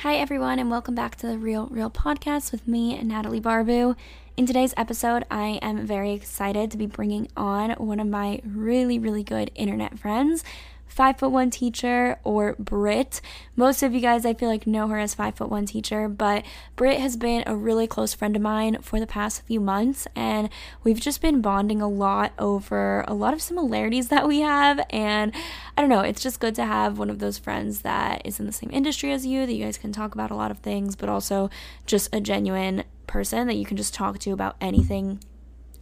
Hi, everyone, and welcome back to the Real Reel Podcast with me, Natalie Barbu. In today's episode, I am very excited to be bringing on one of my really, really good internet friends five foot one teacher or Britt. Most of you guys, I feel like, know her as five foot one teacher, but Britt has been a really close friend of mine for the past few months, and we've just been bonding a lot over a lot of similarities that we have. And I don't know, it's just good to have one of those friends that is in the same industry as you, that you guys can talk about a lot of things, but also just a genuine person that you can just talk to about anything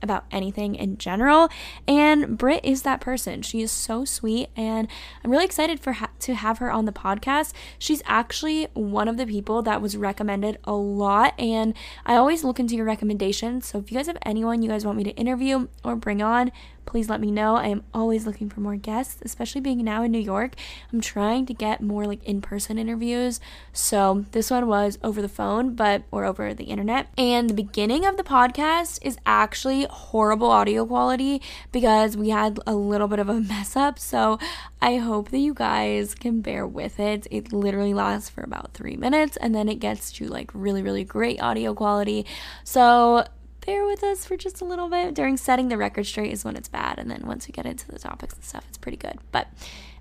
about anything in general. And Britt is that person. She is so sweet, and I'm really excited for ha- to have her on the podcast. She's actually one of the people that was recommended a lot, and I always look into your recommendations. So if you guys have anyone you guys want me to interview or bring on, please let me know. I am always looking for more guests, especially being now in New York. I'm trying to get more like in person interviews. So this one was over the phone, but or over the internet. And the beginning of the podcast is actually horrible audio quality because we had a little bit of a mess up. So I hope that you guys can bear with it. It literally lasts for about three minutes and then it gets to like really, really great audio quality. So bear with us for just a little bit. During setting the record straight is when it's bad, and then once we get into the topics and stuff, it's pretty good. But,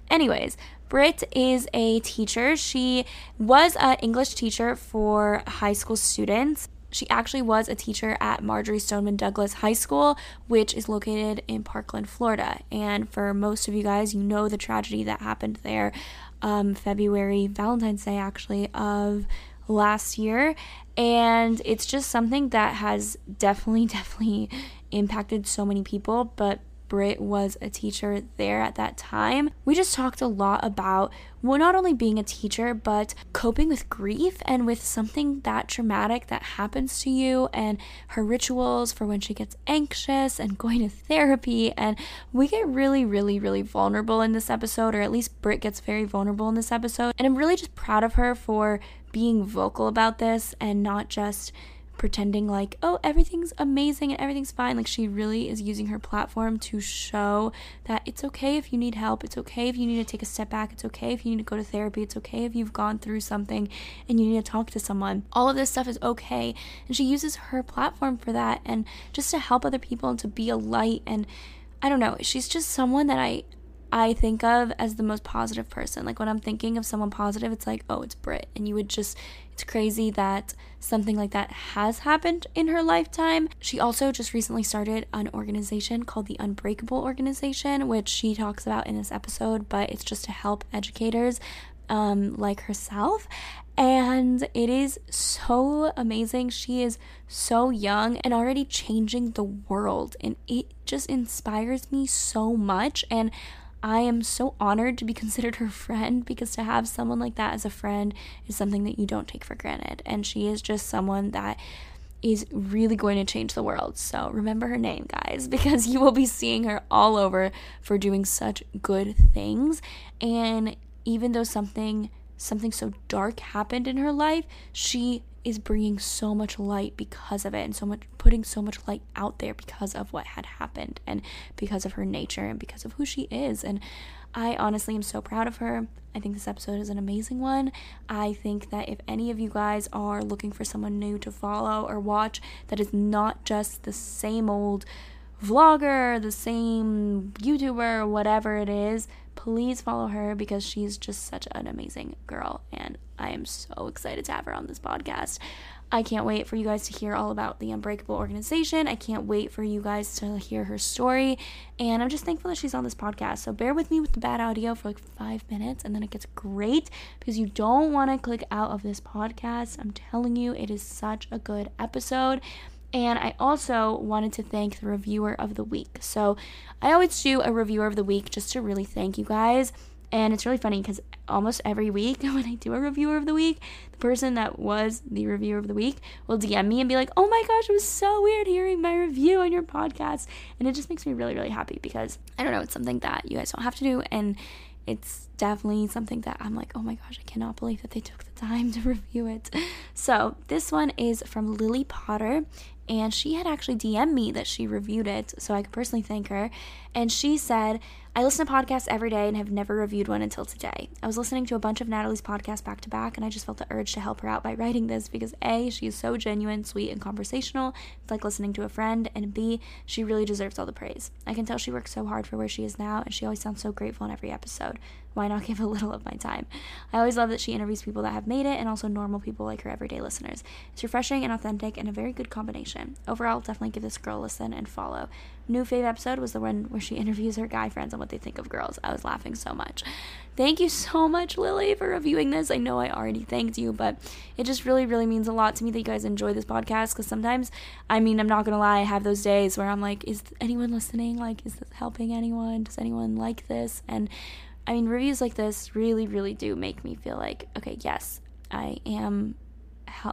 anyways, Britt is a teacher. She was an English teacher for high school students. She actually was a teacher at Marjory Stoneman Douglas High School, which is located in Parkland, Florida. And for most of you guys, you know the tragedy that happened there um, February, Valentine's Day, actually, of last year. And it's just something that has definitely, definitely impacted so many people. But Britt was a teacher there at that time. We just talked a lot about well, not only being a teacher, but coping with grief and with something that traumatic that happens to you, and her rituals for when she gets anxious and going to therapy. And we get really, really, really vulnerable in this episode, or at least Britt gets very vulnerable in this episode. And I'm really just proud of her for being vocal about this and not just pretending like, oh, everything's amazing and everything's fine. Like, she really is using her platform to show that it's okay if you need help. It's okay if you need to take a step back. It's okay if you need to go to therapy. It's okay if you've gone through something and you need to talk to someone. All of this stuff is okay. And she uses her platform for that and just to help other people and to be a light. And I don't know, she's just someone that I. I think of as the most positive person. Like when I'm thinking of someone positive, it's like, oh, it's Britt. And you would just it's crazy that something like that has happened in her lifetime. She also just recently started an organization called the Unbreakable Organization, which she talks about in this episode, but it's just to help educators um, like herself. And it is so amazing. She is so young and already changing the world. And it just inspires me so much. And I am so honored to be considered her friend because to have someone like that as a friend is something that you don't take for granted. And she is just someone that is really going to change the world. So remember her name, guys, because you will be seeing her all over for doing such good things. And even though something something so dark happened in her life, she is bringing so much light because of it and so much putting so much light out there because of what had happened and because of her nature and because of who she is and I honestly am so proud of her. I think this episode is an amazing one. I think that if any of you guys are looking for someone new to follow or watch that is not just the same old vlogger, the same YouTuber, whatever it is, please follow her because she's just such an amazing girl. And I am so excited to have her on this podcast. I can't wait for you guys to hear all about the Unbreakable organization. I can't wait for you guys to hear her story. And I'm just thankful that she's on this podcast. So bear with me with the bad audio for like five minutes and then it gets great because you don't want to click out of this podcast. I'm telling you, it is such a good episode. And I also wanted to thank the reviewer of the week. So I always do a reviewer of the week just to really thank you guys. And it's really funny because almost every week when I do a reviewer of the week, the person that was the reviewer of the week will DM me and be like, oh my gosh, it was so weird hearing my review on your podcast. And it just makes me really, really happy because I don't know, it's something that you guys don't have to do. And it's definitely something that I'm like, oh my gosh, I cannot believe that they took the time to review it. So, this one is from Lily Potter, and she had actually DM'd me that she reviewed it, so I could personally thank her. And she said, I listen to podcasts every day and have never reviewed one until today. I was listening to a bunch of Natalie's podcasts back to back, and I just felt the urge to help her out by writing this because A, she is so genuine, sweet, and conversational. It's like listening to a friend, and B, she really deserves all the praise. I can tell she works so hard for where she is now, and she always sounds so grateful in every episode. Why not give a little of my time? I always love that she interviews people that have made it and also normal people like her everyday listeners. It's refreshing and authentic and a very good combination. Overall, definitely give this girl a listen and follow. New fave episode was the one where she interviews her guy friends on what they think of girls. I was laughing so much. Thank you so much, Lily, for reviewing this. I know I already thanked you, but it just really, really means a lot to me that you guys enjoy this podcast because sometimes, I mean, I'm not gonna lie, I have those days where I'm like, is anyone listening? Like, is this helping anyone? Does anyone like this? And I mean, reviews like this really, really do make me feel like, okay, yes, I am,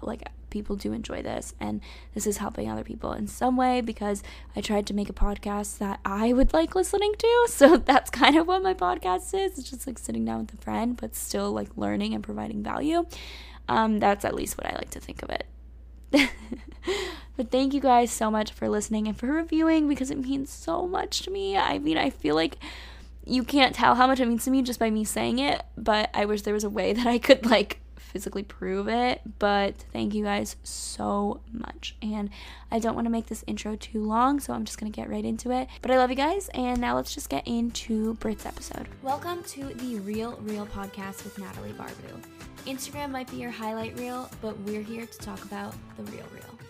like, people do enjoy this, and this is helping other people in some way because I tried to make a podcast that I would like listening to. So that's kind of what my podcast is. It's just like sitting down with a friend, but still like learning and providing value. Um, that's at least what I like to think of it. but thank you guys so much for listening and for reviewing because it means so much to me. I mean, I feel like you can't tell how much it means to me just by me saying it, but I wish there was a way that I could like physically prove it. But thank you guys so much. And I don't want to make this intro too long, so I'm just going to get right into it. But I love you guys, and now let's just get into Britt's episode. Welcome to the Real Reel podcast with Natalie Barbu. Instagram might be your highlight reel, but we're here to talk about the real real.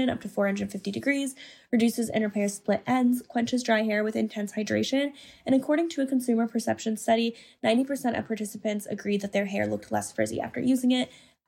up to 450 degrees, reduces and repairs split ends, quenches dry hair with intense hydration, and according to a consumer perception study, 90% of participants agreed that their hair looked less frizzy after using it,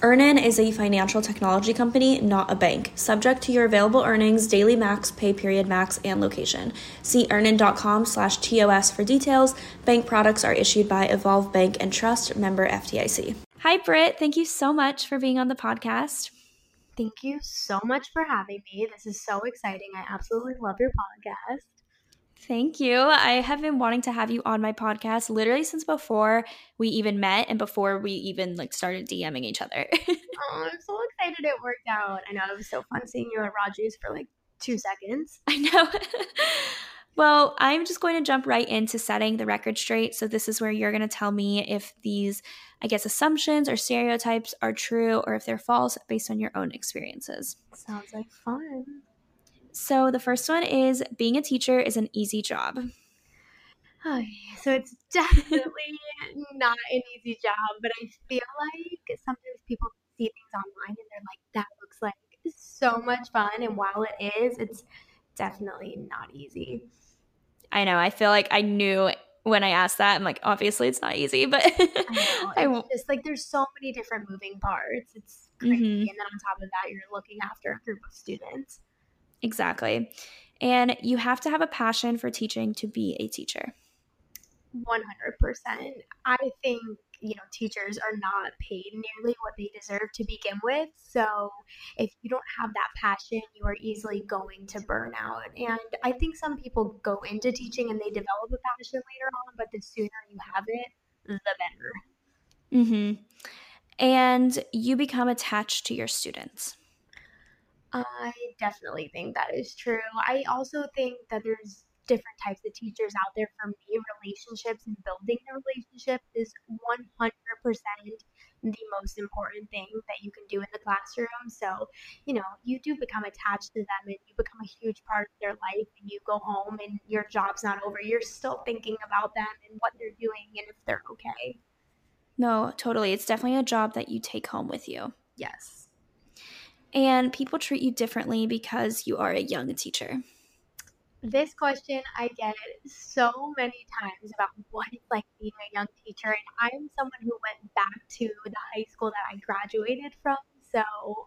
Earnin is a financial technology company, not a bank, subject to your available earnings, daily max, pay period max, and location. See earnin.com slash TOS for details. Bank products are issued by Evolve Bank and Trust, member FDIC. Hi, Britt. Thank you so much for being on the podcast. Thank you so much for having me. This is so exciting. I absolutely love your podcast. Thank you. I have been wanting to have you on my podcast literally since before we even met and before we even like started DMing each other. oh, I'm so excited it worked out. I know it was so fun seeing you at Rogers for like two seconds. I know. well, I'm just going to jump right into setting the record straight. So this is where you're going to tell me if these I guess, assumptions or stereotypes are true or if they're false based on your own experiences. Sounds like fun. So, the first one is being a teacher is an easy job. Oh, so, it's definitely not an easy job, but I feel like sometimes people see things online and they're like, that looks like so much fun. And while it is, it's definitely not easy. I know. I feel like I knew when I asked that, I'm like, obviously it's not easy, but I know. It's just like there's so many different moving parts. It's crazy. Mm-hmm. And then on top of that, you're looking after a group of students. Exactly. And you have to have a passion for teaching to be a teacher. 100%. I think you know teachers are not paid nearly what they deserve to begin with so if you don't have that passion you are easily going to burn out and i think some people go into teaching and they develop a passion later on but the sooner you have it the better mhm and you become attached to your students i definitely think that is true i also think that there's different types of teachers out there. For me, relationships and building the relationship is 100% the most important thing that you can do in the classroom. So, you know, you do become attached to them and you become a huge part of their life and you go home and your job's not over. You're still thinking about them and what they're doing and if they're okay. No, totally. It's definitely a job that you take home with you. Yes. And people treat you differently because you are a young teacher. This question I get so many times about what it's like being a young teacher, and I'm someone who went back to the high school that I graduated from. So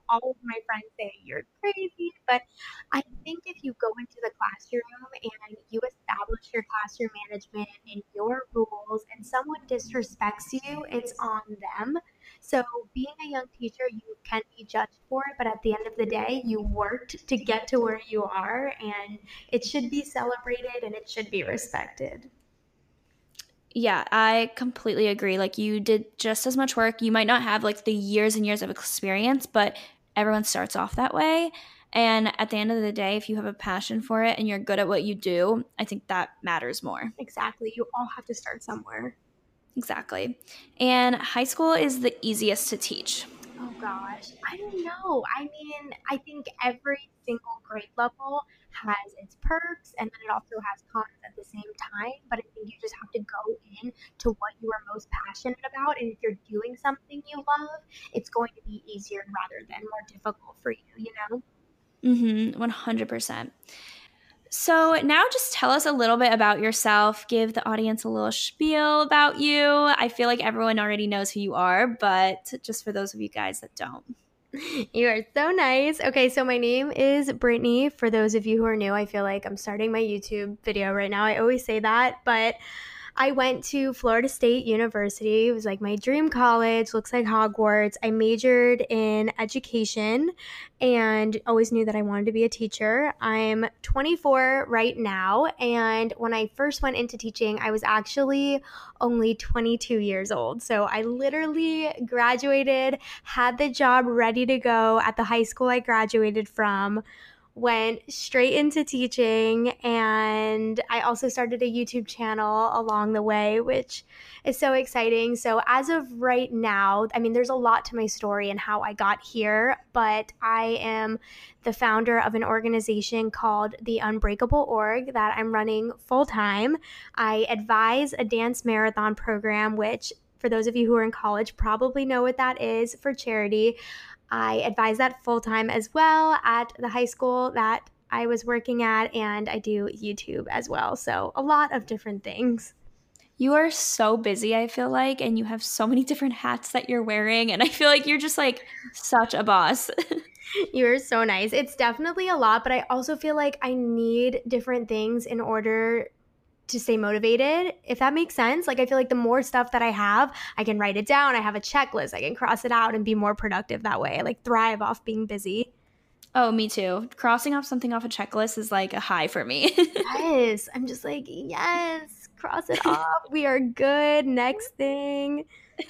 all of my friends say you're crazy, but I think if you go into the classroom and you establish your classroom management and your rules, and someone disrespects you, it's on them. So, being a young teacher, you can be judged for it, but at the end of the day, you worked to get to where you are, and it should be celebrated and it should be respected. Yeah, I completely agree. Like, you did just as much work. You might not have like the years and years of experience, but everyone starts off that way. And at the end of the day, if you have a passion for it and you're good at what you do, I think that matters more. Exactly. You all have to start somewhere. Exactly. And high school is the easiest to teach. Oh gosh, I don't know. I mean, I think every single grade level has its perks and then it also has cons at the same time. But I think you just have to go in to what you are most passionate about. And if you're doing something you love, it's going to be easier rather than more difficult for you, you know? Mm hmm, 100%. So now just tell us a little bit about yourself. Give the audience a little spiel about you. I feel like everyone already knows who you are, but just for those of you guys that don't. You are so nice. Okay, so my name is Brittany. For those of you who are new, I feel like I'm starting my YouTube video right now. I always say that, but I went to Florida State University. It was like my dream college, looks like Hogwarts. I majored in education and always knew that I wanted to be a teacher. I'm 24 right now. And when I first went into teaching, I was actually only 22 years old. So I literally graduated, had the job ready to go at the high school I graduated from went straight into teaching and I also started a YouTube channel along the way which is so exciting. So as of right now, I mean there's a lot to my story and how I got here, but I am the founder of an organization called the Unbreakable Org that I'm running full time. I advise a dance marathon program which for those of you who are in college probably know what that is for charity. I advise that full time as well at the high school that I was working at, and I do YouTube as well. So, a lot of different things. You are so busy, I feel like, and you have so many different hats that you're wearing. And I feel like you're just like such a boss. You're so nice. It's definitely a lot, but I also feel like I need different things in order to stay motivated, if that makes sense. Like, I feel like the more stuff that I have, I can write it down. I have a checklist. I can cross it out and be more productive that way. I like thrive off being busy. Oh, me too. Crossing off something off a checklist is like a high for me. yes. I'm just like, yes, cross it off. We are good. Next thing.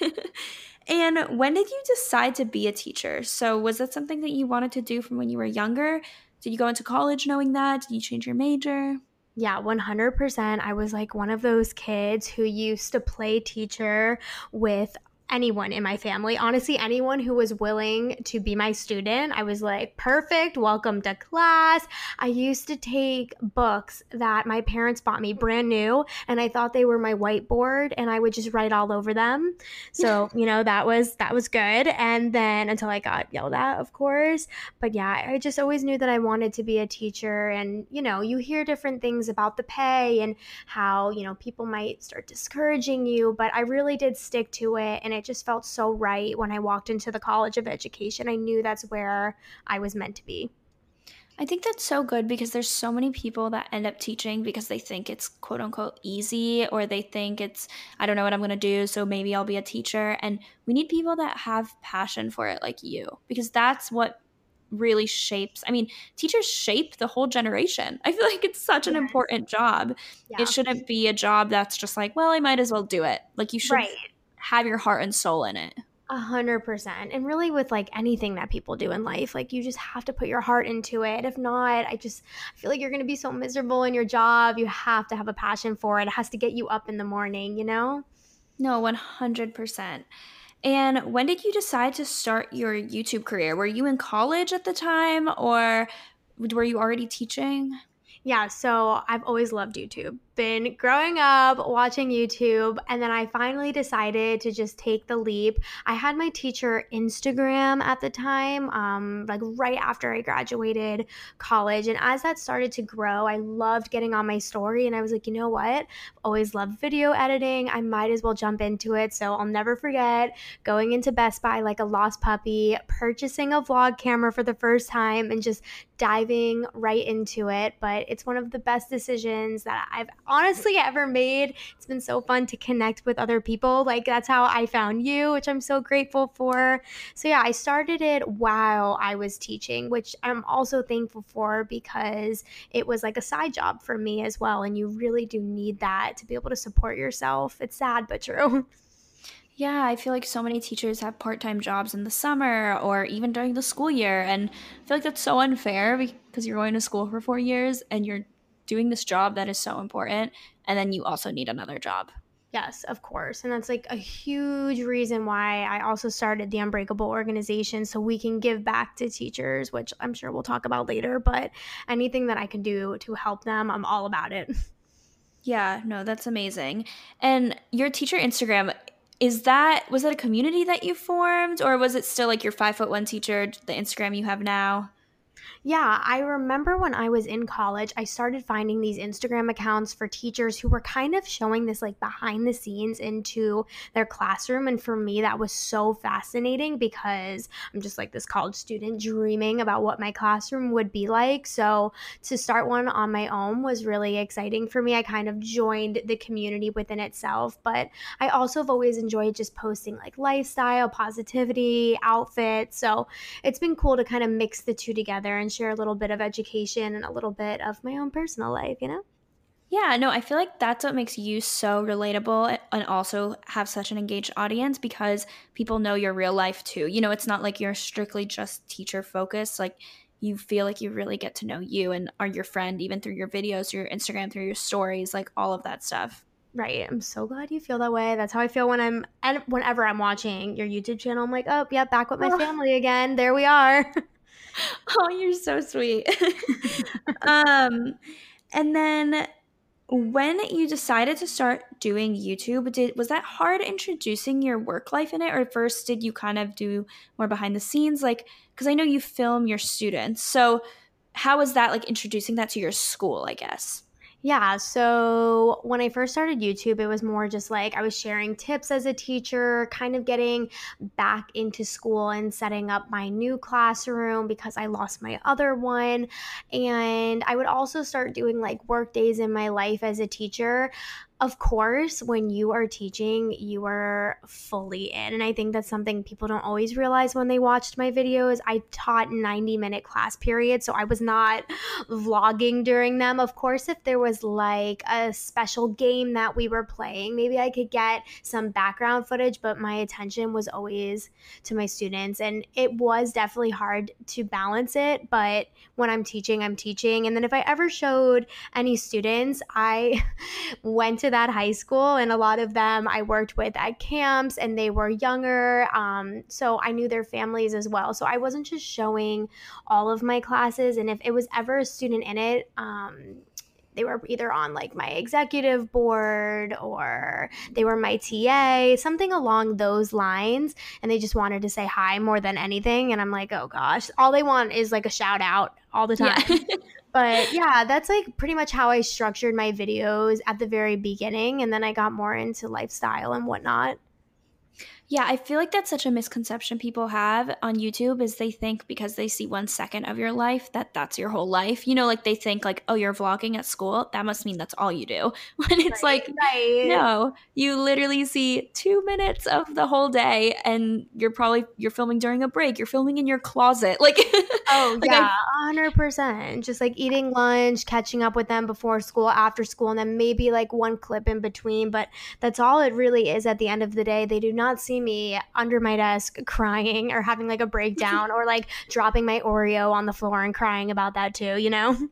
and when did you decide to be a teacher? So, was that something that you wanted to do from when you were younger? Did you go into college knowing that? Did you change your major? Yeah, 100%. I was like one of those kids who used to play teacher with anyone in my family. Honestly, anyone who was willing to be my student, I was like, perfect, welcome to class. I used to take books that my parents bought me brand new, and I thought they were my whiteboard, and I would just write all over them. So, you know, that was that was good. And then until I got yelled at, of course. But yeah, I just always knew that I wanted to be a teacher. And, you know, you hear different things about the pay and how, you know, people might start discouraging you, but I really did stick to it and it it just felt so right when I walked into the College of Education. I knew that's where I was meant to be. I think that's so good because there's so many people that end up teaching because they think it's quote unquote easy or they think it's, I don't know what I'm going to do, so maybe I'll be a teacher. And we need people that have passion for it like you because that's what really shapes. I mean, teachers shape the whole generation. I feel like it's such an important job. Yeah. It shouldn't be a job that's just like, well, I might as well do it. Like you should right have your heart and soul in it. A hundred percent. And really with like anything that people do in life, like you just have to put your heart into it. If not, I just I feel like you're gonna be so miserable in your job. You have to have a passion for it. It has to get you up in the morning, you know? No, one hundred percent. And when did you decide to start your YouTube career? Were you in college at the time or were you already teaching? Yeah, so I've always loved YouTube been growing up watching YouTube, and then I finally decided to just take the leap. I had my teacher Instagram at the time, um, like right after I graduated college. And as that started to grow, I loved getting on my story, and I was like, you know what? Always loved video editing. I might as well jump into it. So I'll never forget going into Best Buy like a lost puppy, purchasing a vlog camera for the first time, and just diving right into it. But it's one of the best decisions that I've honestly ever made. It's been so fun to connect with other people. Like that's how I found you, which I'm so grateful for. So yeah, I started it while I was teaching, which I'm also thankful for because it was like a side job for me as well. And you really do need that to be able to support yourself. It's sad, but true. Yeah, I feel like so many teachers have part time jobs in the summer or even during the school year. And I feel like that's so unfair because you're going to school for four years and you're doing this job that is so important and then you also need another job Yes, of course. And that's like a huge reason why I also started the Unbreakable organization so we can give back to teachers, which I'm sure we'll talk about later. But anything that I can do to help them, I'm all about it. Yeah, no, that's amazing. And your teacher Instagram, is that, was that a community that you formed or was it still like your five foot one teacher, the Instagram you have now? Yeah, I remember when I was in college, I started finding these Instagram accounts for teachers who were kind of showing this like behind the scenes into their classroom. And for me, that was so fascinating because I'm just like this college student dreaming about what my classroom would be like. So to start one on my own was really exciting for me. I kind of joined the community within itself, but I also have always enjoyed just posting like lifestyle, positivity, outfits. So it's been cool to kind of mix the two together and share a little bit of education and a little bit of my own personal life, you know? Yeah, no, I feel like that's what makes you so relatable eh, and also have such an engaged audience because people know your real life too. You know, it's not like you're strictly just teacher focused. Like you feel like you really get to know you and are your friend even through your videos, your Instagram, through your stories, like all of that stuff. Right. I'm so glad you feel that way. That's how I feel when I'm and whenever I'm watching your YouTube channel. I'm like, oh, yeah, back with my family again. There we are. oh, you're so sweet. um, and then when you decided to start doing YouTube, did was that hard introducing your work life in it, or first did you kind of do more behind the scenes? Like, because I know you film your students, so how was that like introducing that to your school? I guess. Yeah, so when I first started YouTube, it was more just like I was sharing tips as a teacher, kind of getting back into school and setting up my new classroom because I lost my other one. And I would also start doing like work days in my life as a teacher of course, when you are teaching, you are fully in. And I think that's something people don't always realize when they watched my videos. I taught 90 minute class periods, so I was not vlogging during them. Of course, if there was like a special game that we were playing, maybe I could get some background footage, but my attention was always to my students. And it was definitely hard to balance it. But when I'm teaching, I'm teaching. And then if I ever showed any students, I went to that high school, and a lot of them I worked with at camps, and they were younger. Um, so I knew their families as well. So I wasn't just showing all of my classes. And if it was ever a student in it, um, they were either on like my executive board or they were my TA, something along those lines. And they just wanted to say hi more than anything. And I'm like, oh gosh, all they want is like a shout out all the time. Yeah. but yeah, that's like pretty much how I structured my videos at the very beginning. And then I got more into lifestyle and whatnot. Yeah, I feel like that's such a misconception people have on YouTube is they think because they see 1 second of your life that that's your whole life. You know, like they think like, "Oh, you're vlogging at school. That must mean that's all you do." When it's right, like, right. no, you literally see 2 minutes of the whole day and you're probably you're filming during a break. You're filming in your closet. Like Oh, like yeah, hundred percent. Just like eating lunch, catching up with them before school, after school, and then maybe like one clip in between. But that's all it really is. At the end of the day, they do not see me under my desk crying or having like a breakdown or like dropping my Oreo on the floor and crying about that too. You know?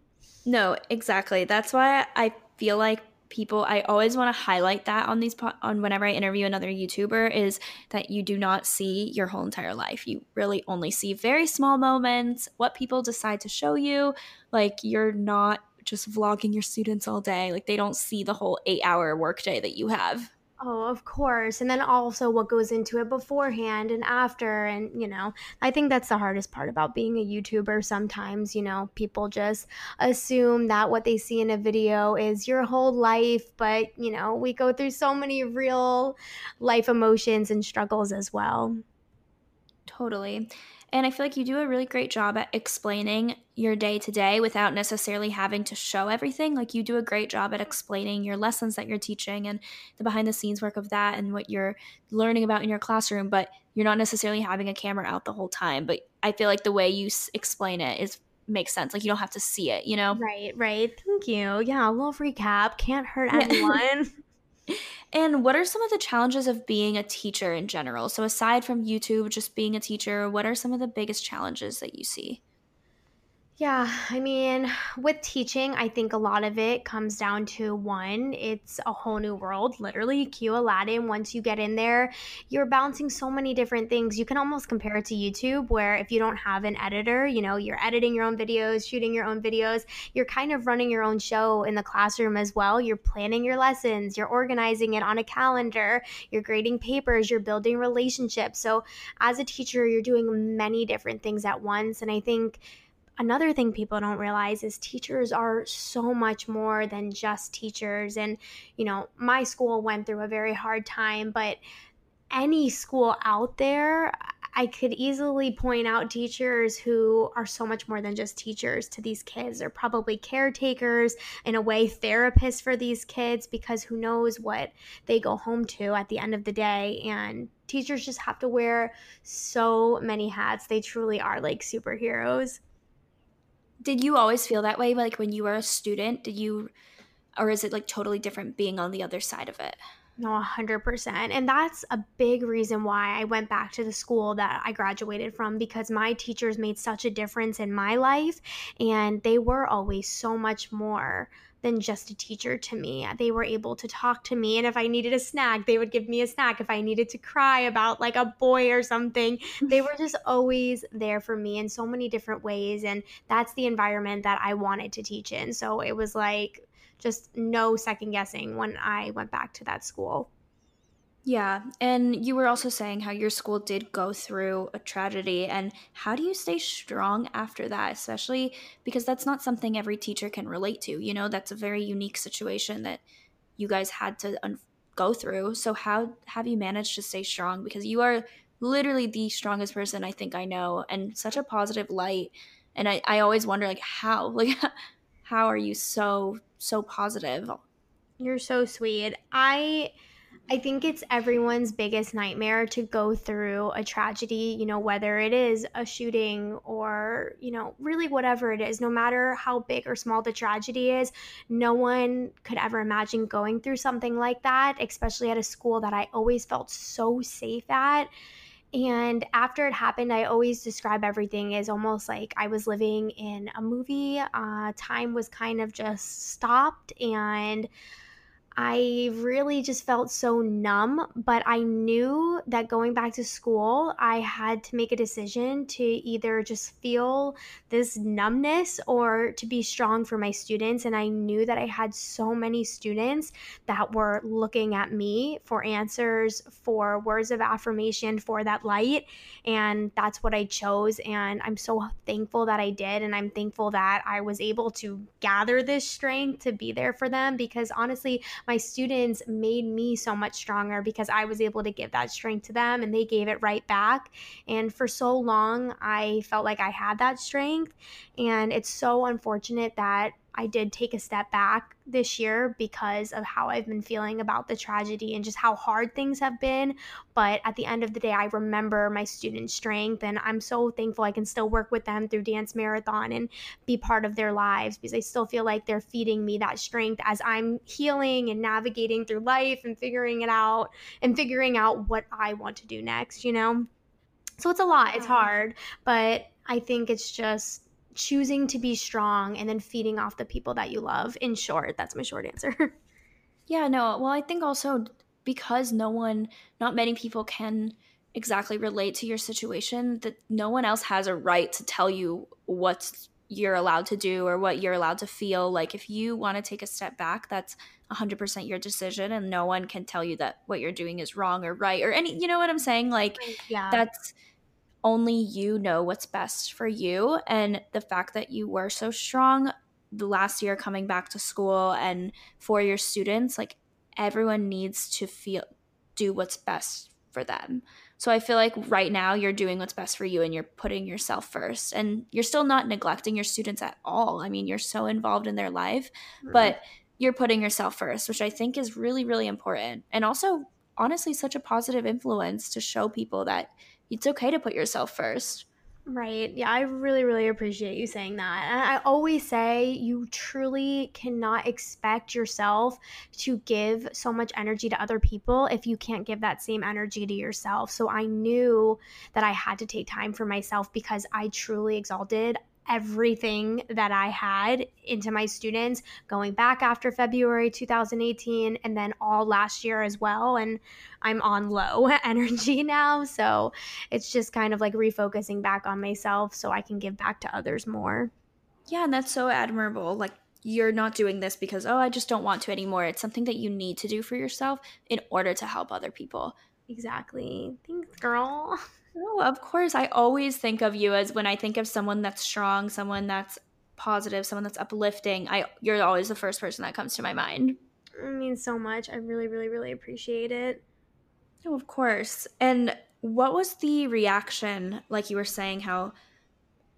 No, exactly. That's why I feel like people i always want to highlight that on these on whenever i interview another youtuber is that you do not see your whole entire life you really only see very small moments what people decide to show you like you're not just vlogging your students all day like they don't see the whole eight hour workday that you have Oh, of course. And then also what goes into it beforehand and after. And, you know, I think that's the hardest part about being a YouTuber. Sometimes, you know, people just assume that what they see in a video is your whole life. But, you know, we go through so many real life emotions and struggles as well. Totally. And I feel like you do a really great job at explaining your day to day without necessarily having to show everything. Like you do a great job at explaining your lessons that you're teaching and the behind the scenes work of that and what you're learning about in your classroom, but you're not necessarily having a camera out the whole time. But I feel like the way you s- explain it is makes sense. Like you don't have to see it, you know? Right, right. Thank you. Yeah, a little recap. Can't hurt anyone. And what are some of the challenges of being a teacher in general? So, aside from YouTube, just being a teacher, what are some of the biggest challenges that you see? Yeah, I mean, with teaching, I think a lot of it comes down to one, it's a whole new world, literally. Cue Aladdin. Once you get in there, you're balancing so many different things. You can almost compare it to YouTube, where if you don't have an editor, you know, you're editing your own videos, shooting your own videos, you're kind of running your own show in the classroom as well. You're planning your lessons, you're organizing it on a calendar, you're grading papers, you're building relationships. So, as a teacher, you're doing many different things at once. And I think another thing people don't realize is teachers are so much more than just teachers. And, you know, my school went through a very hard time, but any school out there, I could easily point out teachers who are so much more than just teachers to these kids. They're probably caretakers, in a way, therapists for these kids because who knows what they go home to at the end of the day. And teachers just have to wear so many hats. They truly are like superheroes. Did you always feel that way? Like when you were a student, did you, or is it like totally different being on the other side of it? No, 100%. And that's a big reason why I went back to the school that I graduated from because my teachers made such a difference in my life. And they were always so much more than just a teacher to me. They were able to talk to me. And if I needed a snack, they would give me a snack. If I needed to cry about like a boy or something, they were just always there for me in so many different ways. And that's the environment that I wanted to teach in. So it was like, just no second guessing when I went back to that school. Yeah, and you were also saying how your school did go through a tragedy, and how do you stay strong after that, especially because that's not something every teacher can relate to. You know, that's a very unique situation that you guys had to un- go through. So, how have you managed to stay strong? Because you are literally the strongest person I think I know, and such a positive light. And I, I always wonder, like, how? Like, how are you so so positive. You're so sweet. I I think it's everyone's biggest nightmare to go through a tragedy, you know, whether it is a shooting or, you know, really whatever it is, no matter how big or small the tragedy is, no one could ever imagine going through something like that, especially at a school that I always felt so safe at. And after it happened, I always describe everything as almost like I was living in a movie. Uh, time was kind of just stopped, and I really just felt so numb, but I knew that going back to school, I had to make a decision to either just feel this numbness or to be strong for my students. And I knew that I had so many students that were looking at me for answers, for words of affirmation, for that light. And that's what I chose. And I'm so thankful that I did. And I'm thankful that I was able to gather this strength to be there for them because honestly, my students made me so much stronger because I was able to give that strength to them and they gave it right back. And for so long, I felt like I had that strength. And it's so unfortunate that I did take a step back this year because of how I've been feeling about the tragedy and just how hard things have been. But at the end of the day, I remember my student strength, and I'm so thankful I can still work with them through Dance Marathon and be part of their lives because I still feel like they're feeding me that strength as I'm healing and navigating through life and figuring it out and figuring out what I want to do next, you know? So it's a lot, it's hard, but I think it's just choosing to be strong and then feeding off the people that you love. In short, that's my short answer. yeah, no. Well, I think also because no one, not many people can exactly relate to your situation, that no one else has a right to tell you what you're allowed to do or what you're allowed to feel. Like if you want to take a step back, that's 100% your decision and no one can tell you that what you're doing is wrong or right or any you know what I'm saying? Like yeah. that's only you know what's best for you. And the fact that you were so strong the last year coming back to school and for your students, like everyone needs to feel do what's best for them. So I feel like right now you're doing what's best for you and you're putting yourself first. And you're still not neglecting your students at all. I mean, you're so involved in their life, mm-hmm. but you're putting yourself first, which I think is really, really important. And also, honestly, such a positive influence to show people that it's okay to put yourself first. Right. Yeah, I really, really appreciate you saying that. And I always say you truly cannot expect yourself to give so much energy to other people if you can't give that same energy to yourself. So I knew that I had to take time for myself because I truly exalted everything that I had into my students going back after February 2018 and then all last year as well. And I'm on low energy now. So it's just kind of like refocusing back on myself so I can give back to others more. Yeah, and that's so admirable. Like, you're not doing this because, oh, I just don't want to anymore. It's something that you need to do for yourself in order to help other people. Exactly. Thanks, girl. No, of course. I always think of you as when I think of someone that's strong, someone that's positive, someone that's uplifting. I you're always the first person that comes to my mind. It means so much. I really, really, really appreciate it. No, of course. And what was the reaction? Like you were saying, how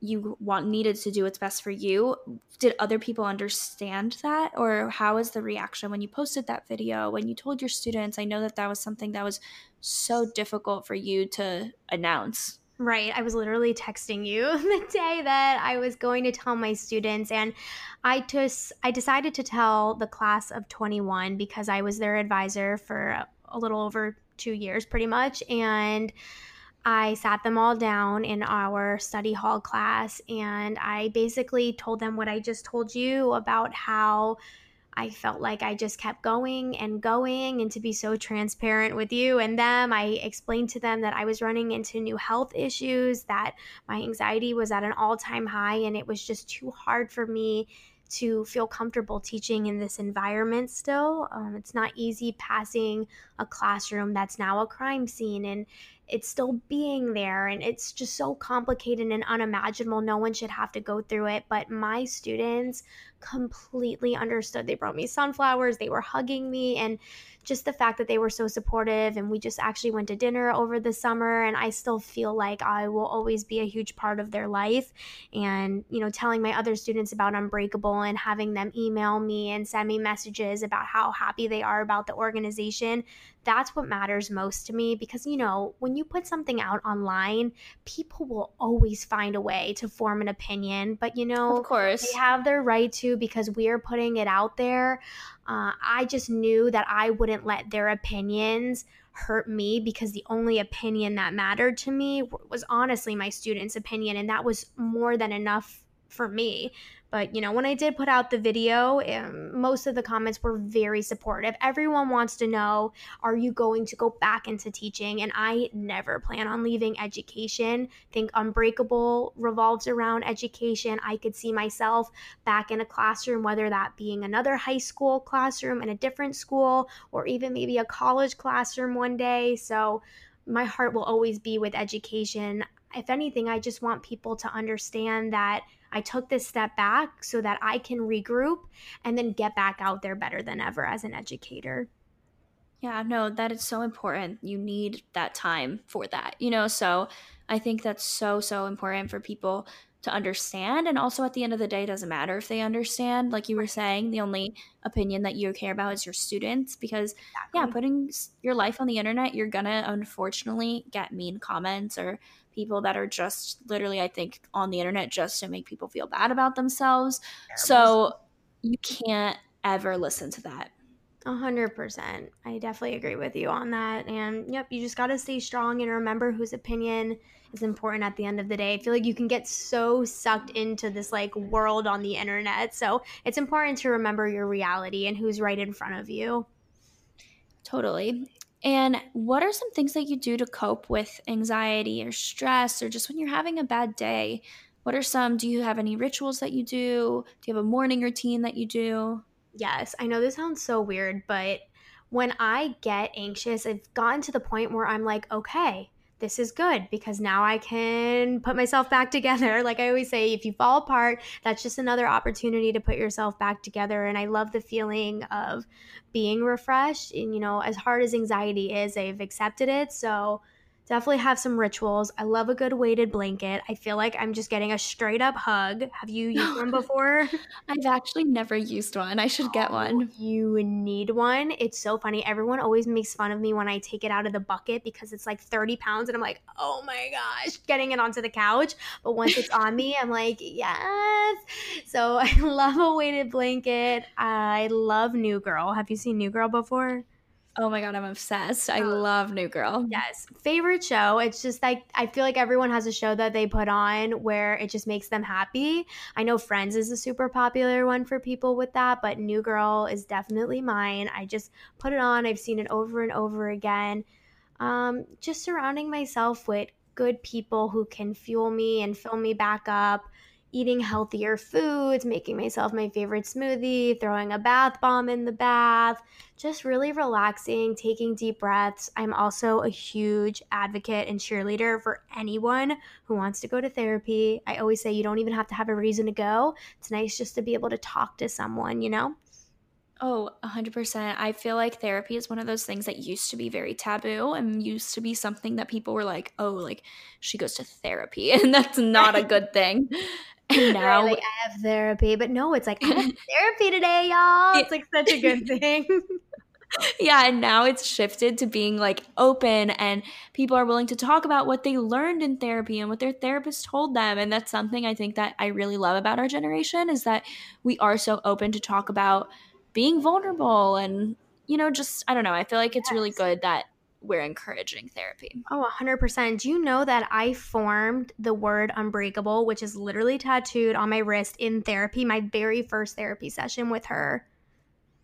you want needed to do what's best for you. Did other people understand that? Or how was the reaction when you posted that video when you told your students? I know that that was something that was so difficult for you to announce. Right. I was literally texting you the day that I was going to tell my students and I just I decided to tell the class of 21 because I was their advisor for a little over 2 years pretty much and I sat them all down in our study hall class and I basically told them what I just told you about how I felt like I just kept going and going. And to be so transparent with you and them, I explained to them that I was running into new health issues, that my anxiety was at an all time high, and it was just too hard for me to feel comfortable teaching in this environment still. Um, it's not easy passing a classroom that's now a crime scene and it's still being there and it's just so complicated and unimaginable. No one should have to go through it. But my students completely understood. They brought me sunflowers, they were hugging me, and just the fact that they were so supportive. And we just actually went to dinner over the summer. And I still feel like I will always be a huge part of their life. And, you know, telling my other students about Unbreakable and having them email me and send me messages about how happy they are about the organization that's what matters most to me because you know when you put something out online people will always find a way to form an opinion but you know of course. they have their right to because we're putting it out there. Uh, i just knew that i wouldn't let their opinions hurt me because the only opinion that mattered to me was honestly my students opinion and that was more than enough for me but, you know, when I did put out the video, um, most of the comments were very supportive. Everyone wants to know are you going to go back into teaching? And I never plan on leaving education. Think Unbreakable revolves around education. I could see myself back in a classroom, whether that being another high school classroom in a different school or even maybe a college classroom one day. So, my heart will always be with education. If anything, I just want people to understand that I took this step back so that I can regroup and then get back out there better than ever as an educator. Yeah, no, that is so important. You need that time for that, you know? So I think that's so, so important for people to understand. And also at the end of the day, it doesn't matter if they understand. Like you were saying, the only opinion that you care about is your students because, exactly. yeah, putting your life on the internet, you're going to unfortunately get mean comments or people that are just literally, I think, on the internet just to make people feel bad about themselves. So you can't ever listen to that. A hundred percent. I definitely agree with you on that. And yep, you just got to stay strong and remember whose opinion is important at the end of the day. I feel like you can get so sucked into this like world on the internet. So it's important to remember your reality and who's right in front of you. Totally. And what are some things that you do to cope with anxiety or stress or just when you're having a bad day? What are some? Do you have any rituals that you do? Do you have a morning routine that you do? Yes, I know this sounds so weird, but when I get anxious, I've gotten to the point where I'm like, okay, this is good because now I can put myself back together. Like I always say, if you fall apart, that's just another opportunity to put yourself back together. And I love the feeling of being refreshed. And, you know, as hard as anxiety is, I've accepted it. So Definitely have some rituals. I love a good weighted blanket. I feel like I'm just getting a straight up hug. Have you used one before? I've actually never used one. I should get oh, one. Oh, you need one. It's so funny. Everyone always makes fun of me when I take it out of the bucket because it's like 30 pounds and I'm like, oh my gosh, getting it onto the couch. But once it's on me, I'm like, yes. So I love a weighted blanket. I love New Girl. Have you seen New Girl before? Oh my god, I'm obsessed. I oh, love New Girl. Yes. Favorite show. It's just like I feel like everyone has a show that they put on where it just makes them happy. I know Friends is a super popular one for people with that, but New Girl is definitely mine. I just put it on. I've seen it over and over again. Um, just surrounding myself with good people who can fuel me and fill me back up eating healthier foods, making myself my favorite smoothie, throwing a bath bomb in the bath, just really relaxing, taking deep breaths. I'm also a huge advocate and cheerleader for anyone who wants to go to therapy. I always say you don't even have to have a reason to go. It's nice just to be able to talk to someone, you know? Oh, 100%. I feel like therapy is one of those things that used to be very taboo and used to be something that people were like, oh, like she goes to therapy. And that's not a good thing. Right, like, I have therapy, but no, it's like I have therapy today, y'all. It's like such a good thing. yeah, and now it's shifted to being like open and people are willing to talk about what they learned in therapy and what their therapist told them. And that's something I think that I really love about our generation is that we are so open to talk about being vulnerable and you know just I don't know, I feel like it's yes. really good that we're encouraging therapy. Oh, 100%. Do you know that I formed the word unbreakable, which is literally tattooed on my wrist in therapy, my very first therapy session with her?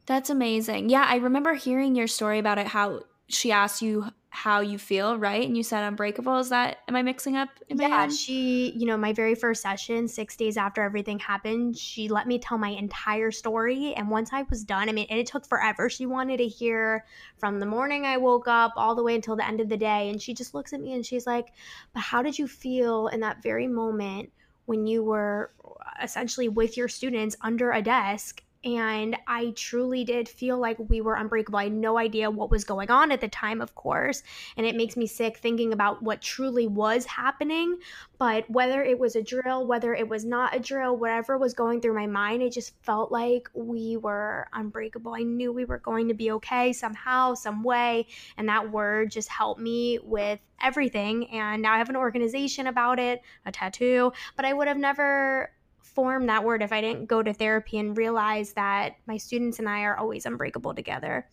That's amazing. Yeah, I remember hearing your story about it, how she asked you how you feel, right? And you said unbreakable. Is that am I mixing up in yeah, head? she, you know, my very first session, six days after everything happened, she let me tell my entire story. And once I was done, I mean, and it took forever. She wanted to hear from the morning I woke up all the way until the end of the day. And she just looks at me and she's like, But how did you feel in that very moment when you were uh, essentially with your students under a desk and I truly did feel like we were unbreakable. I had no idea what was going on at the time, of course. And it makes me sick thinking about what truly was happening. But whether it was a drill, whether it was not a drill, whatever was going through my mind, it just felt like we were unbreakable. I knew we were going to be okay somehow, some way. And that word just helped me with everything. And now I have an organization about it, a tattoo, but I would have never form that word if I didn't go to therapy and realize that my students and I are always unbreakable together.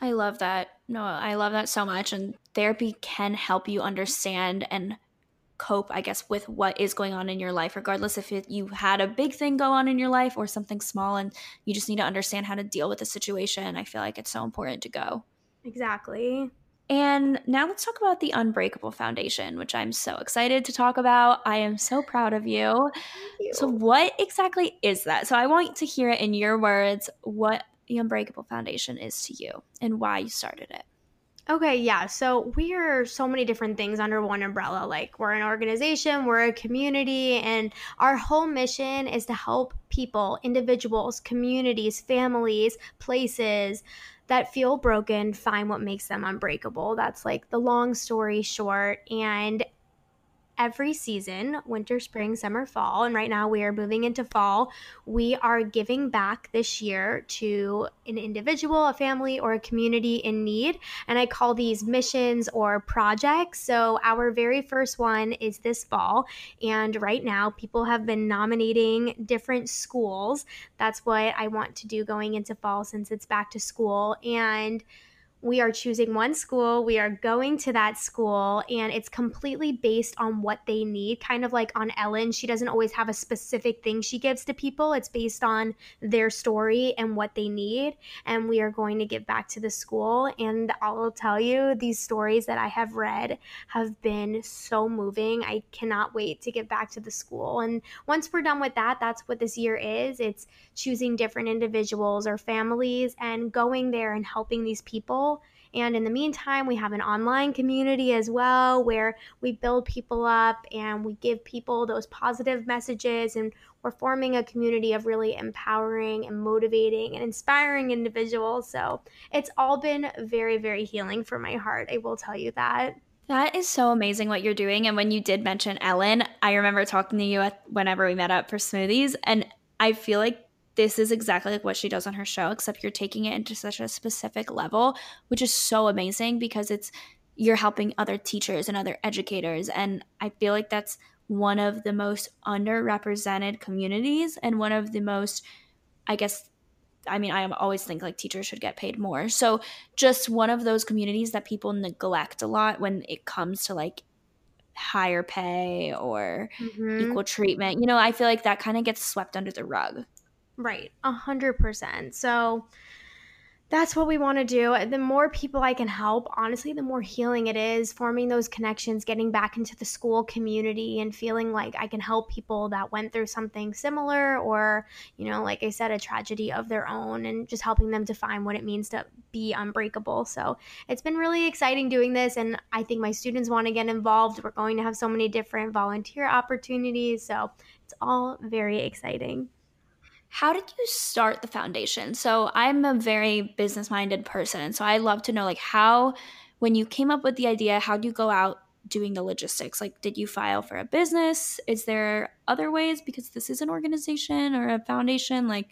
I love that. No, I love that so much. And therapy can help you understand and cope, I guess, with what is going on in your life, regardless if it, you had a big thing go on in your life or something small, and you just need to understand how to deal with the situation. I feel like it's so important to go. Exactly. And now let's talk about the Unbreakable Foundation, which I'm so excited to talk about. I am so proud of you. you. So, what exactly is that? So, I want to hear it in your words what the Unbreakable Foundation is to you and why you started it. Okay, yeah. So we are so many different things under one umbrella. Like we're an organization, we're a community, and our whole mission is to help people, individuals, communities, families, places that feel broken find what makes them unbreakable. That's like the long story short. And every season winter, spring, summer, fall. And right now we are moving into fall. We are giving back this year to an individual, a family, or a community in need. And I call these missions or projects. So our very first one is this fall. And right now people have been nominating different schools. That's what I want to do going into fall since it's back to school. And we are choosing one school, we are going to that school, and it's completely based on what they need. Kind of like on Ellen, she doesn't always have a specific thing she gives to people, it's based on their story and what they need. And we are going to give back to the school. And I'll tell you, these stories that I have read have been so moving. I cannot wait to get back to the school. And once we're done with that, that's what this year is it's choosing different individuals or families and going there and helping these people and in the meantime, we have an online community as well where we build people up and we give people those positive messages. And we're forming a community of really empowering and motivating and inspiring individuals. So it's all been very, very healing for my heart. I will tell you that. That is so amazing what you're doing. And when you did mention Ellen, I remember talking to you whenever we met up for smoothies. And I feel like this is exactly like what she does on her show, except you're taking it into such a specific level, which is so amazing because it's you're helping other teachers and other educators. And I feel like that's one of the most underrepresented communities and one of the most, I guess, I mean, I always think like teachers should get paid more. So just one of those communities that people neglect a lot when it comes to like higher pay or mm-hmm. equal treatment. You know, I feel like that kind of gets swept under the rug. Right, a hundred percent. So that's what we want to do. The more people I can help, honestly, the more healing it is. Forming those connections, getting back into the school community, and feeling like I can help people that went through something similar or, you know, like I said, a tragedy of their own, and just helping them define what it means to be unbreakable. So it's been really exciting doing this. And I think my students want to get involved. We're going to have so many different volunteer opportunities. So it's all very exciting. How did you start the foundation? So I'm a very business minded person. So I love to know like how when you came up with the idea, how do you go out doing the logistics? Like did you file for a business? Is there other ways because this is an organization or a foundation? Like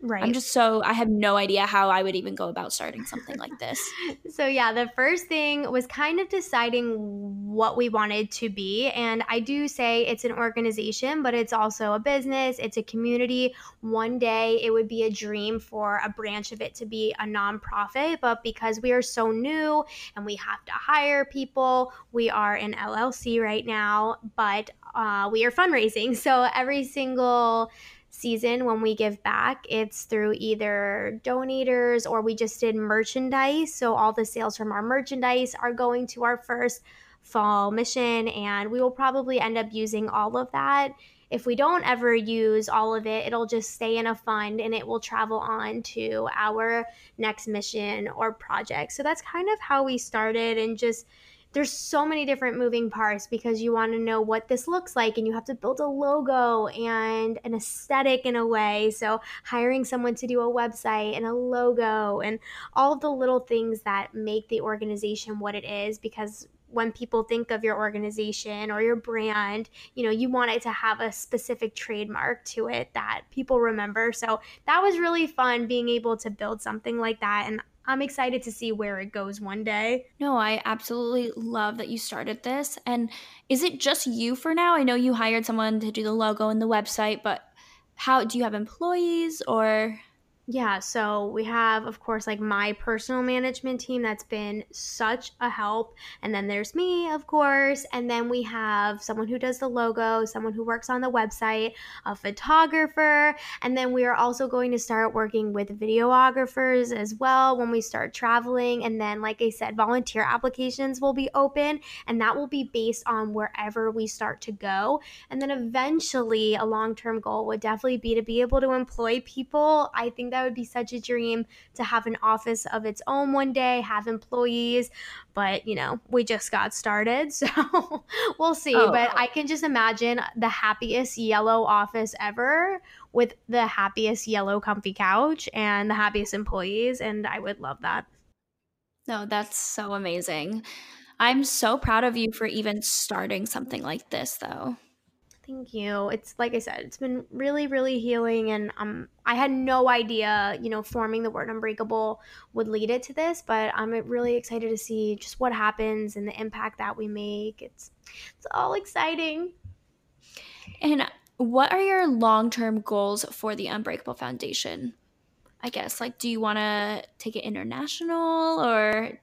Right. I'm just so I have no idea how I would even go about starting something like this. so yeah, the first thing was kind of deciding what we wanted to be and I do say it's an organization, but it's also a business, it's a community. One day it would be a dream for a branch of it to be a nonprofit, but because we are so new and we have to hire people, we are an LLC right now, but uh, we are fundraising. So every single season when we give back. It's through either donators or we just did merchandise. So all the sales from our merchandise are going to our first fall mission, and we will probably end up using all of that. If we don't ever use all of it, it'll just stay in a fund and it will travel on to our next mission or project. So that's kind of how we started and just there's so many different moving parts because you want to know what this looks like and you have to build a logo and an aesthetic in a way. So, hiring someone to do a website and a logo and all of the little things that make the organization what it is because when people think of your organization or your brand, you know, you want it to have a specific trademark to it that people remember. So that was really fun being able to build something like that. And I'm excited to see where it goes one day. No, I absolutely love that you started this. And is it just you for now? I know you hired someone to do the logo and the website, but how do you have employees or yeah, so we have, of course, like my personal management team that's been such a help. And then there's me, of course. And then we have someone who does the logo, someone who works on the website, a photographer. And then we are also going to start working with videographers as well when we start traveling. And then, like I said, volunteer applications will be open, and that will be based on wherever we start to go. And then eventually, a long term goal would definitely be to be able to employ people. I think that that would be such a dream to have an office of its own one day, have employees. But, you know, we just got started. So we'll see. Oh. But oh. I can just imagine the happiest yellow office ever with the happiest yellow comfy couch and the happiest employees. And I would love that. No, that's so amazing. I'm so proud of you for even starting something like this, though. Thank you. It's like I said, it's been really, really healing, and um, I had no idea, you know, forming the word unbreakable would lead it to this, but I'm really excited to see just what happens and the impact that we make. It's it's all exciting. And what are your long term goals for the Unbreakable Foundation? I guess like, do you want to take it international, or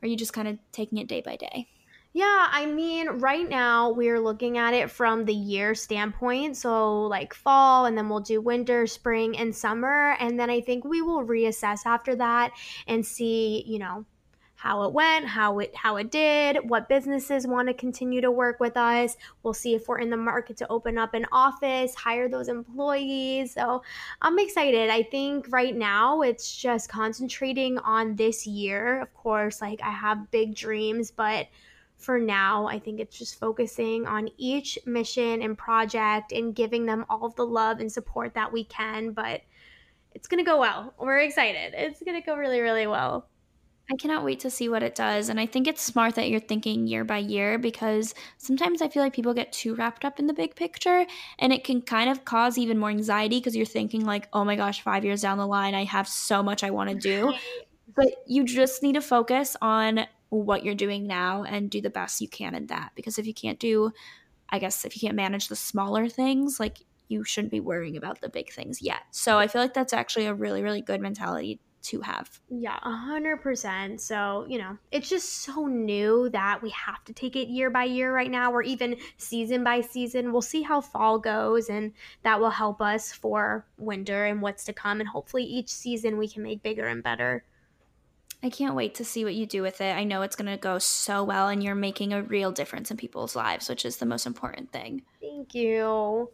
are you just kind of taking it day by day? Yeah, I mean, right now we're looking at it from the year standpoint. So, like fall, and then we'll do winter, spring, and summer. And then I think we will reassess after that and see, you know, how it went, how it how it did, what businesses want to continue to work with us. We'll see if we're in the market to open up an office, hire those employees. So I'm excited. I think right now it's just concentrating on this year. Of course, like I have big dreams, but for now, I think it's just focusing on each mission and project and giving them all of the love and support that we can. But it's going to go well. We're excited. It's going to go really, really well. I cannot wait to see what it does. And I think it's smart that you're thinking year by year because sometimes I feel like people get too wrapped up in the big picture and it can kind of cause even more anxiety because you're thinking, like, oh my gosh, five years down the line, I have so much I want to do. But you just need to focus on what you're doing now and do the best you can in that. Because if you can't do, I guess, if you can't manage the smaller things, like you shouldn't be worrying about the big things yet. So I feel like that's actually a really, really good mentality to have. Yeah, a hundred percent. So, you know, it's just so new that we have to take it year by year right now, or even season by season. We'll see how fall goes, and that will help us for winter and what's to come. And hopefully, each season we can make bigger and better. I can't wait to see what you do with it. I know it's going to go so well, and you're making a real difference in people's lives, which is the most important thing. Thank you.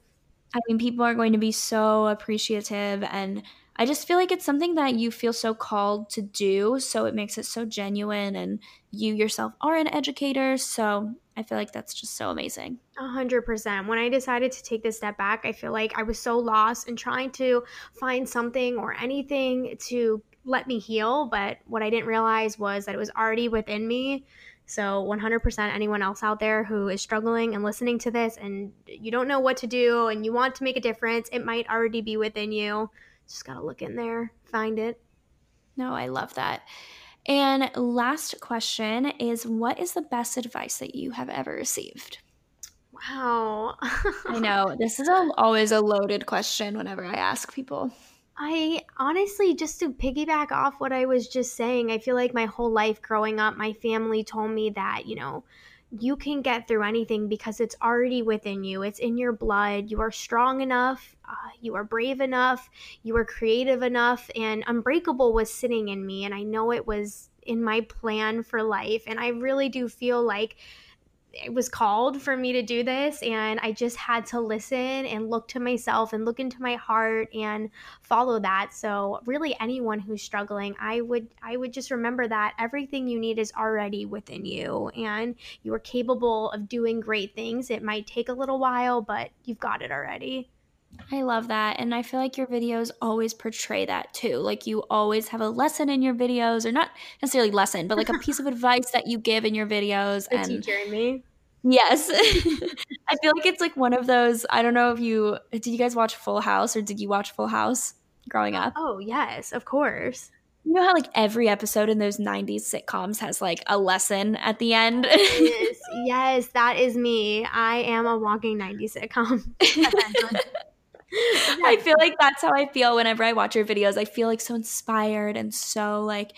I mean, people are going to be so appreciative, and I just feel like it's something that you feel so called to do. So it makes it so genuine, and you yourself are an educator. So I feel like that's just so amazing. A hundred percent. When I decided to take this step back, I feel like I was so lost and trying to find something or anything to let me heal. But what I didn't realize was that it was already within me. So 100% anyone else out there who is struggling and listening to this and you don't know what to do and you want to make a difference, it might already be within you. Just got to look in there, find it. No, I love that. And last question is what is the best advice that you have ever received? Wow. I know. This is a, always a loaded question whenever I ask people. I honestly, just to piggyback off what I was just saying, I feel like my whole life growing up, my family told me that, you know, you can get through anything because it's already within you. It's in your blood. You are strong enough. Uh, you are brave enough. You are creative enough. And Unbreakable was sitting in me. And I know it was in my plan for life. And I really do feel like it was called for me to do this and i just had to listen and look to myself and look into my heart and follow that. So really anyone who's struggling i would i would just remember that everything you need is already within you and you are capable of doing great things. It might take a little while but you've got it already I love that. And I feel like your videos always portray that too. Like you always have a lesson in your videos, or not necessarily lesson, but like a piece of advice that you give in your videos. The and teacher in me. Yes. I feel like it's like one of those. I don't know if you did you guys watch Full House or did you watch Full House growing up? Oh, yes, of course. You know how like every episode in those 90s sitcoms has like a lesson at the end? yes, yes, that is me. I am a walking 90s sitcom. I feel like that's how I feel whenever I watch your videos. I feel like so inspired and so like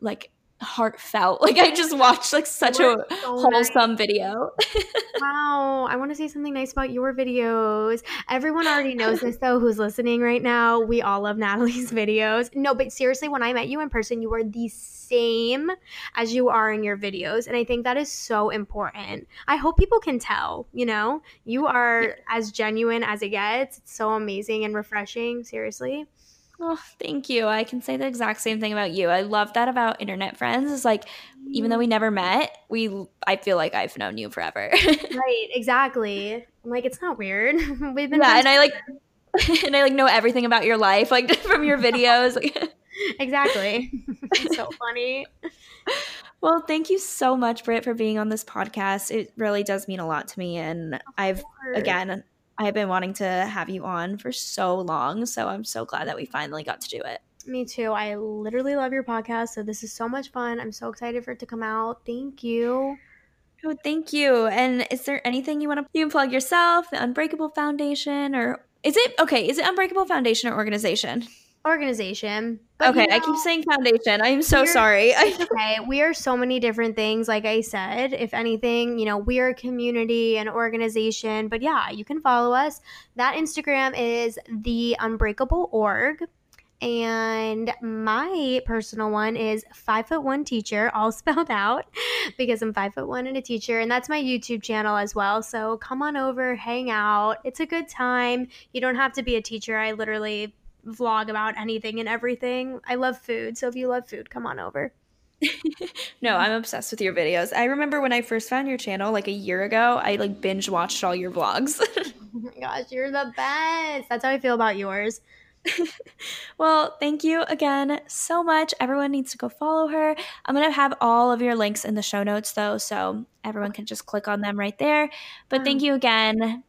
like heartfelt. Like I just watched like such a so wholesome nice. video. wow, I want to say something nice about your videos. Everyone already knows this though who's listening right now. We all love Natalie's videos. No, but seriously, when I met you in person, you were the same as you are in your videos, and I think that is so important. I hope people can tell, you know? You are yeah. as genuine as it gets. It's so amazing and refreshing, seriously. Oh, thank you. I can say the exact same thing about you. I love that about internet friends. Is like even though we never met, we I feel like I've known you forever. right, exactly. I'm like it's not weird. We've been Yeah, and I like and I like know everything about your life like from your videos. exactly. so funny. Well, thank you so much, Britt, for being on this podcast. It really does mean a lot to me. And I've, course. Again, I've been wanting to have you on for so long. So I'm so glad that we finally got to do it. Me too. I literally love your podcast. So this is so much fun. I'm so excited for it to come out. Thank you. Oh, thank you. And is there anything you want to you can plug yourself, the Unbreakable Foundation, or is it okay? Is it Unbreakable Foundation or organization? Organization. But, okay, you know, I keep saying foundation. I'm so sorry. okay, we are so many different things. Like I said, if anything, you know, we are a community and organization. But yeah, you can follow us. That Instagram is the Unbreakable Org. And my personal one is five foot one teacher, all spelled out because I'm five foot one and a teacher. And that's my YouTube channel as well. So come on over, hang out. It's a good time. You don't have to be a teacher. I literally vlog about anything and everything. I love food, so if you love food, come on over. no, I'm obsessed with your videos. I remember when I first found your channel like a year ago, I like binge watched all your vlogs. oh my gosh, you're the best. That's how I feel about yours. well, thank you again so much. Everyone needs to go follow her. I'm going to have all of your links in the show notes though, so everyone can just click on them right there. But thank um, you again.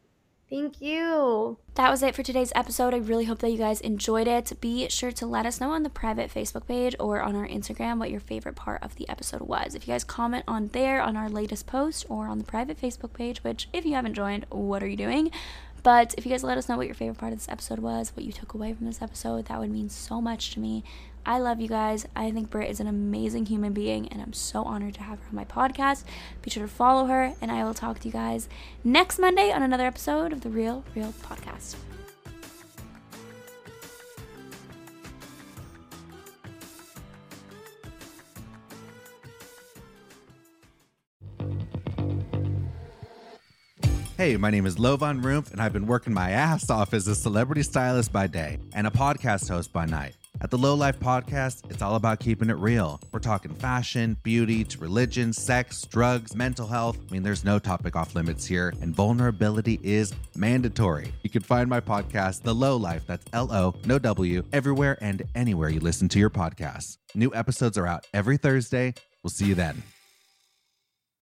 Thank you. That was it for today's episode. I really hope that you guys enjoyed it. Be sure to let us know on the private Facebook page or on our Instagram what your favorite part of the episode was. If you guys comment on there on our latest post or on the private Facebook page, which if you haven't joined, what are you doing? But if you guys let us know what your favorite part of this episode was, what you took away from this episode, that would mean so much to me. I love you guys. I think Britt is an amazing human being, and I'm so honored to have her on my podcast. Be sure to follow her, and I will talk to you guys next Monday on another episode of the Real Reel Podcast. Hey, my name is Lovon Rumpf, and I've been working my ass off as a celebrity stylist by day and a podcast host by night. At the Lo Life Podcast, it's all about keeping it real. We're talking fashion, beauty, to religion, sex, drugs, mental health. I mean, there's no topic off limits here, and vulnerability is mandatory. You can find my podcast, The Lo Life, that's L O, no W, everywhere and anywhere you listen to your podcasts. New episodes are out every Thursday. We'll see you then.